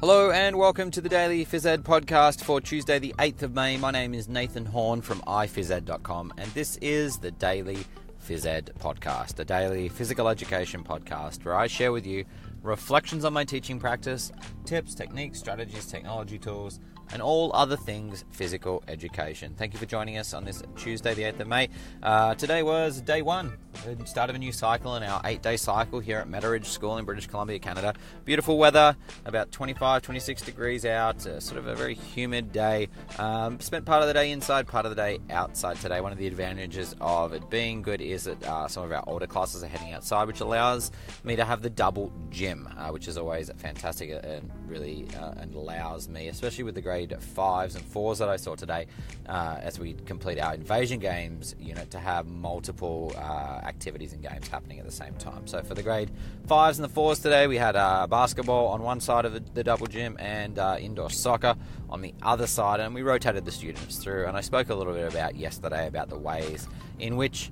Hello and welcome to the Daily Phys Ed podcast for Tuesday, the 8th of May. My name is Nathan Horne from iphysed.com, and this is the Daily Phys Ed podcast, a daily physical education podcast where I share with you reflections on my teaching practice, tips, techniques, strategies, technology tools, and all other things physical education. Thank you for joining us on this Tuesday, the 8th of May. Uh, today was day one, the start of a new cycle in our eight day cycle here at Metteridge School in British Columbia, Canada. Beautiful weather, about 25, 26 degrees out, uh, sort of a very humid day. Um, spent part of the day inside, part of the day outside today. One of the advantages of it being good is that uh, some of our older classes are heading outside, which allows me to have the double gym, uh, which is always fantastic and really uh, and allows me, especially with the grade fives and fours that I saw today uh, as we complete our invasion games unit to have multiple uh, activities and games happening at the same time. So for the grade fives and the fours today, we had uh, basketball on one side of the, the double gym and uh, indoor soccer on the other side, and we rotated the students through. And I spoke a little bit about yesterday about the ways in which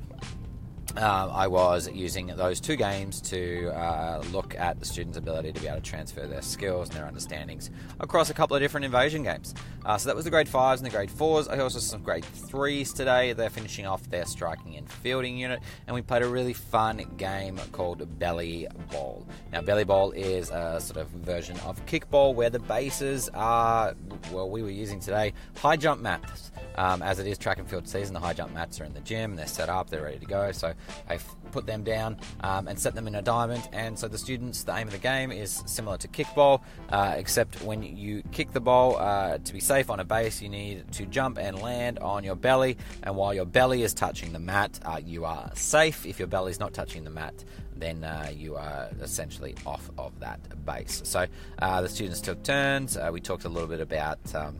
uh, I was using those two games to uh, look at the students' ability to be able to transfer their skills and their understandings across a couple of different invasion games. Uh, so that was the grade fives and the grade fours. I also saw some grade threes today. They're finishing off their striking and fielding unit, and we played a really fun game called Belly Ball. Now, Belly Ball is a sort of version of kickball where the bases are, well, we were using today high jump mats. Um, as it is track and field season, the high jump mats are in the gym, they're set up, they're ready to go. So I put them down um, and set them in a diamond. And so the students, the aim of the game is similar to kickball, uh, except when you kick the ball uh, to be safe on a base, you need to jump and land on your belly. And while your belly is touching the mat, uh, you are safe. If your belly is not touching the mat, then uh, you are essentially off of that base. So uh, the students took turns. Uh, we talked a little bit about. Um,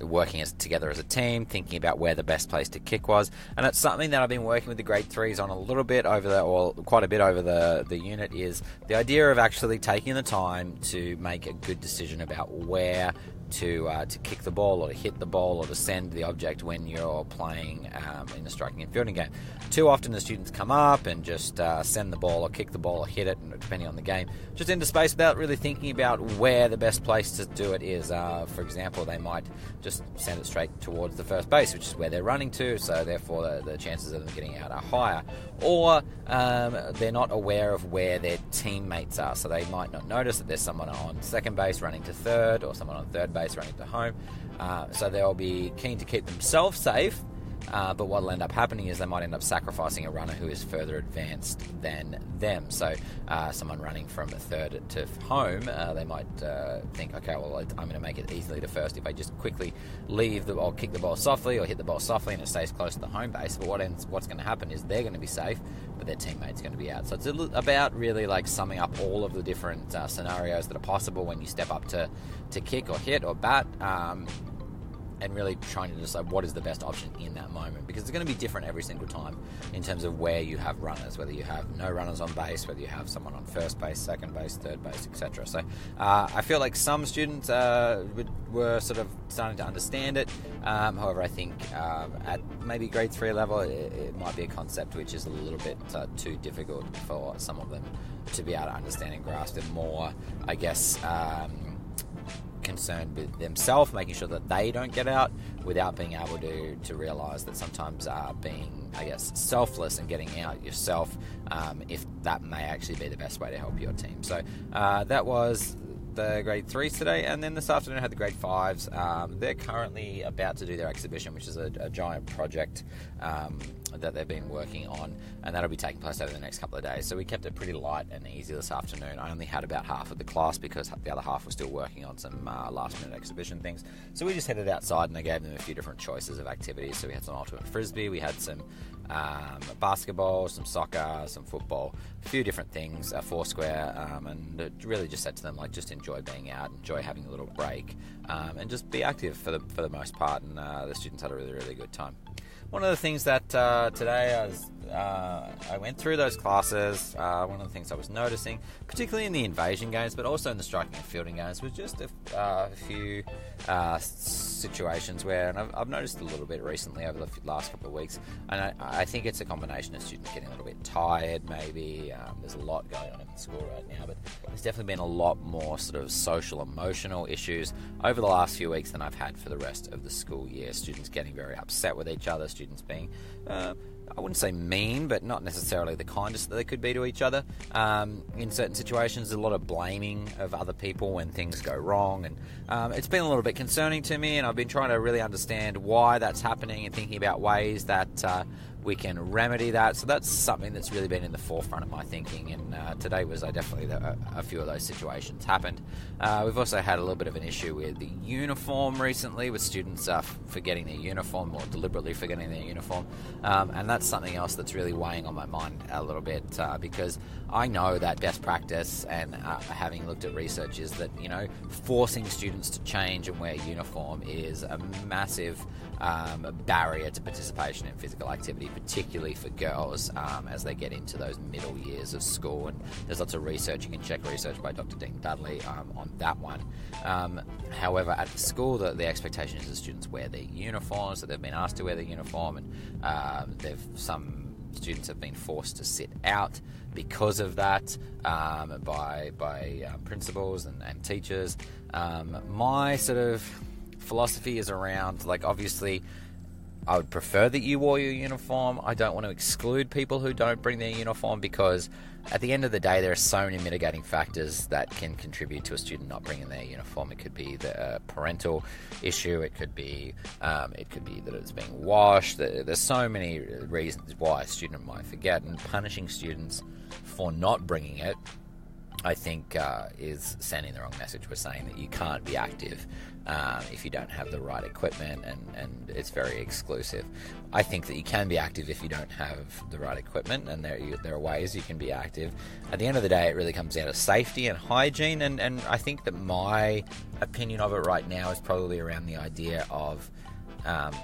working as, together as a team, thinking about where the best place to kick was, and it's something that I've been working with the grade threes on a little bit over the, or quite a bit over the the unit is the idea of actually taking the time to make a good decision about where to uh, to kick the ball or to hit the ball or to send the object when you're playing um, in a striking and fielding game. Too often the students come up and just uh, send the ball or kick the ball or hit it, depending on the game, just into space without really thinking about where the best place to do it is. Uh, for example, they might just send it straight towards the first base, which is where they're running to, so therefore the, the chances of them getting out are higher. Or um, they're not aware of where their teammates are, so they might not notice that there's someone on second base running to third or someone on third base base running to home. Uh, so they'll be keen to keep themselves safe. Uh, but what will end up happening is they might end up sacrificing a runner who is further advanced than them. So, uh, someone running from third to home, uh, they might uh, think, okay, well, I'm going to make it easily to first if I just quickly leave the ball, kick the ball softly, or hit the ball softly, and it stays close to the home base. But what ends, what's going to happen is they're going to be safe, but their teammate's going to be out. So it's about really like summing up all of the different uh, scenarios that are possible when you step up to to kick or hit or bat. Um, and really trying to decide what is the best option in that moment because it's going to be different every single time in terms of where you have runners, whether you have no runners on base, whether you have someone on first base, second base, third base, etc. So uh, I feel like some students uh, were sort of starting to understand it. Um, however, I think um, at maybe grade three level, it, it, might be a concept which is a little bit uh, too difficult for some of them to be able to understand and grasp it more. I guess. Um, concerned with themselves, making sure that they don't get out without being able to, to realize that sometimes uh, being, I guess, selfless and getting out yourself, um, if that may actually be the best way to help your team. So uh, that was the grade threes today, and then this afternoon I had the grade fives. Um, they're currently about to do their exhibition, which is a, a giant project um, that they've been working on, and that'll be taking place over the next couple of days. So we kept it pretty light and easy this afternoon. I only had about half of the class because the other half was still working on some uh, last minute exhibition things. So we just headed outside and I gave them a few different choices of activities. So we had some ultimate frisbee, we had some um, basketball, some soccer, some football, a few different things, a foursquare, um, and really just said to them like just enjoy being out, enjoy having a little break, um, and just be active for the for the most part. And uh, the students had a really really good time. One of the things that uh, today I was uh, I went through those classes. Uh, one of the things I was noticing, particularly in the invasion games, but also in the striking and fielding games, was just a, uh, few uh, situations where, and I've, I've, noticed a little bit recently over the last couple of weeks, and I, I, think it's a combination of students getting a little bit tired, maybe. Um, there's a lot going on in school right now, but there's definitely been a lot more sort of social, emotional issues over the last few weeks than I've had for the rest of the school year. Students getting very upset with each other, students being uh, I wouldn't say mean, but not necessarily the kindest that they could be to each other. Um, in certain situations, there's a lot of blaming of other people when things go wrong, and um, it's been a little bit concerning to me. And I've been trying to really understand why that's happening and thinking about ways that uh, we can remedy that. So that's something that's really been in the forefront of my thinking. And uh, today was I definitely a, a, few of those situations happened. Uh, we've also had a little bit of an issue with the uniform recently, with students uh, forgetting their uniform or deliberately forgetting their uniform, um, and that's something else that's really weighing on my mind a little bit uh, because I know that best practice and uh, having looked at research is that you know forcing students to change and wear uniform is a massive um, barrier to participation in physical activity particularly for girls um, as they get into those middle years of school. And there's lots of research, you can check research by Dr. Dean Dudley um, on that one. Um, however, at the school, the, the, expectation is the students wear their uniforms, that they've been asked to wear their uniform, and um, they've some students have been forced to sit out because of that um, by by um, principals and, and teachers. Um, my sort of philosophy is around like obviously I would prefer that you wore your uniform. I don't want to exclude people who don't bring their uniform because at the end of the day, there are so many mitigating factors that can contribute to a student not bringing their uniform. It could be the uh, parental issue. It could be um, it could be that it's being washed. There's so many reasons why a student might forget, and punishing students for not bringing it I think uh, is sending the wrong message. We're saying that you can't be active um, if you don't have the right equipment and, and it's very exclusive. I think that you can be active if you don't have the right equipment, and there, you, there are ways you can be active. At the end of the day, it really comes down to safety and hygiene, and, and I think that my opinion of it right now is probably around the idea of um,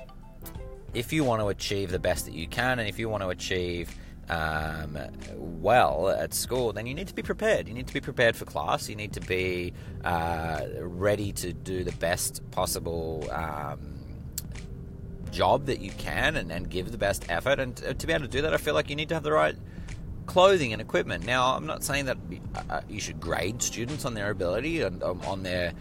if you want to achieve the best that you can, and if you want to achieve um, well at school, then you need to be prepared. You need to be prepared for class. You need to be uh, ready to do the best possible um, job that you can and, and, give the best effort. And to be able to do that, I feel like you need to have the right clothing and equipment. Now, I'm not saying that uh, you should grade students on their ability and um, on their.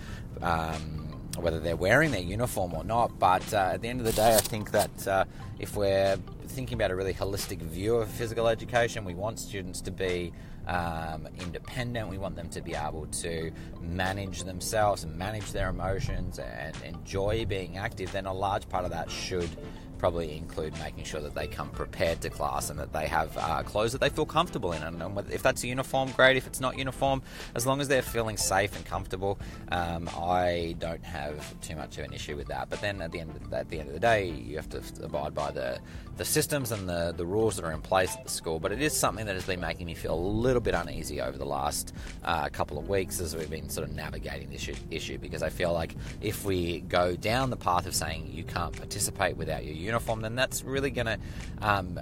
Um, whether they're wearing their uniform or not, but uh, at the end of the day, I think that uh, if we're thinking about a really holistic view of physical education. We want students to be um, independent. We want them to be able to manage themselves and manage their emotions and enjoy being active. Then a large part of that should probably include making sure that they come prepared to class and that they have uh, clothes that they feel comfortable in. And, if that's a uniform, great. If it's not uniform, as long as they're feeling safe and comfortable, um, I don't have too much of an issue with that. But then at the end of the, at the end of the day, you have to abide by the the systems and the, the rules that are in place at the school. But it is something that has been making me feel a little bit uneasy over the last uh, couple of weeks as we've been sort of navigating this issue because I feel like if we go down the path of saying you can't participate without your uniform, then that's really going to, um,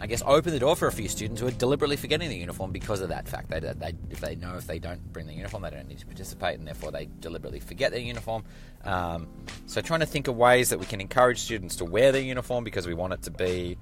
I guess, open the door for a few students who are deliberately forgetting the uniform because of that fact. They, they, if they know if they don't bring the uniform, they don't need to participate, and therefore they deliberately forget their uniform. Um, so, trying to think of ways that we can encourage students to wear their uniform because we want it to be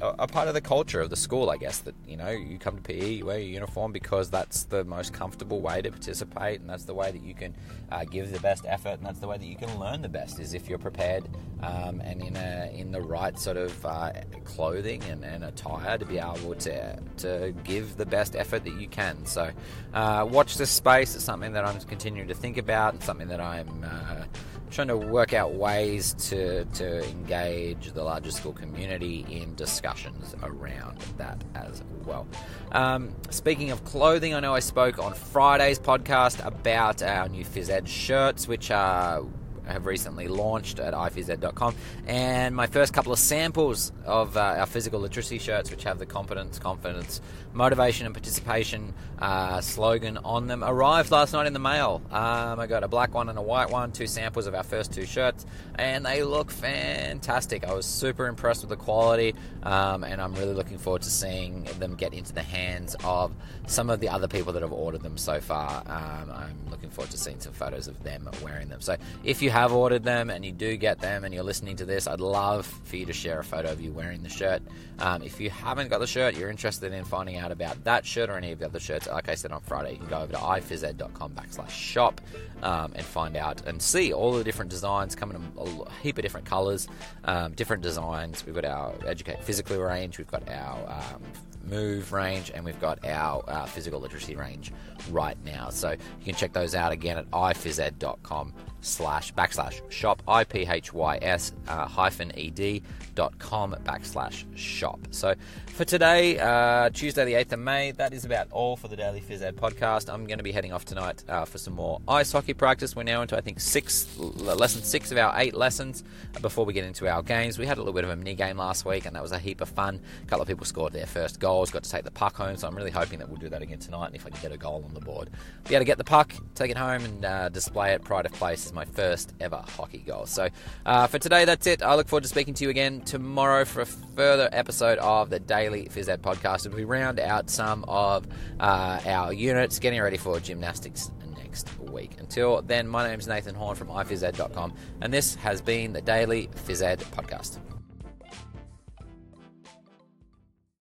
a, part of the culture of the school, I guess. That you know, you come to PE, you wear your uniform because that's the most comfortable way to participate, and that's the way that you can uh, give the best effort, and that's the way that you can learn the best. Is if you're prepared um, and in a in the right sort of uh, clothing and, and, attire to be able to to give the best effort that you can. So, uh, watch this space. It's something that I'm continuing to think about, and something that I'm uh, trying to work out ways to, to engage the larger school community in discussions around that as well. Um, speaking of clothing, I know I spoke on Friday's podcast about our new Phys Ed shirts, which are have recently launched at iphysed.com, and my first couple of samples of uh, our physical literacy shirts, which have the competence, confidence, motivation, and participation uh, slogan on them, arrived last night in the mail. Um, I got a black one and a white one, two samples of our first two shirts, and they look fantastic. I was super impressed with the quality, um, and I'm really looking forward to seeing them get into the hands of some of the other people that have ordered them so far. Um, I'm looking forward to seeing some photos of them wearing them. So if you have ordered them and you do get them and you're listening to this, I'd love for you to share a photo of you wearing the shirt. Um, if you haven't got the shirt, you're interested in finding out about that shirt or any of the other shirts, like I said on Friday, you can go over to iphysed.com backslash shop um, and find out and see all the different designs coming in a heap of different colors, um, different designs. We've got our Educate Physically range, we've got our um, Move range, and we've got our uh, physical literacy range right now. So you can check those out again at iphysed.com slash backslash shop iphys uh, hyphen ed dot com backslash shop. So for today uh, tuesday the 8th of may that is about all for the daily phys ed podcast. I'm going to be heading off tonight uh, for some more ice hockey practice. We're now into i think six lesson six of our eight lessons. Before we get into our games we had a little bit of a mini game last week and that was a heap of fun. A couple of people scored their first goals got to take the puck home so i'm really hoping that we'll do that again tonight and if i can get a goal on the board. Be able to get the puck take it home and uh, display it pride of place is my first ever hockey goal. So uh, for today, that's it. I look forward to speaking to you again tomorrow for a further episode of the Daily Phys Ed podcast as we round out some of uh, our units, getting ready for gymnastics next week. Until then, my name is Nathan Horne from iphysed.com, and this has been the Daily Phys Ed podcast.